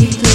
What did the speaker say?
You.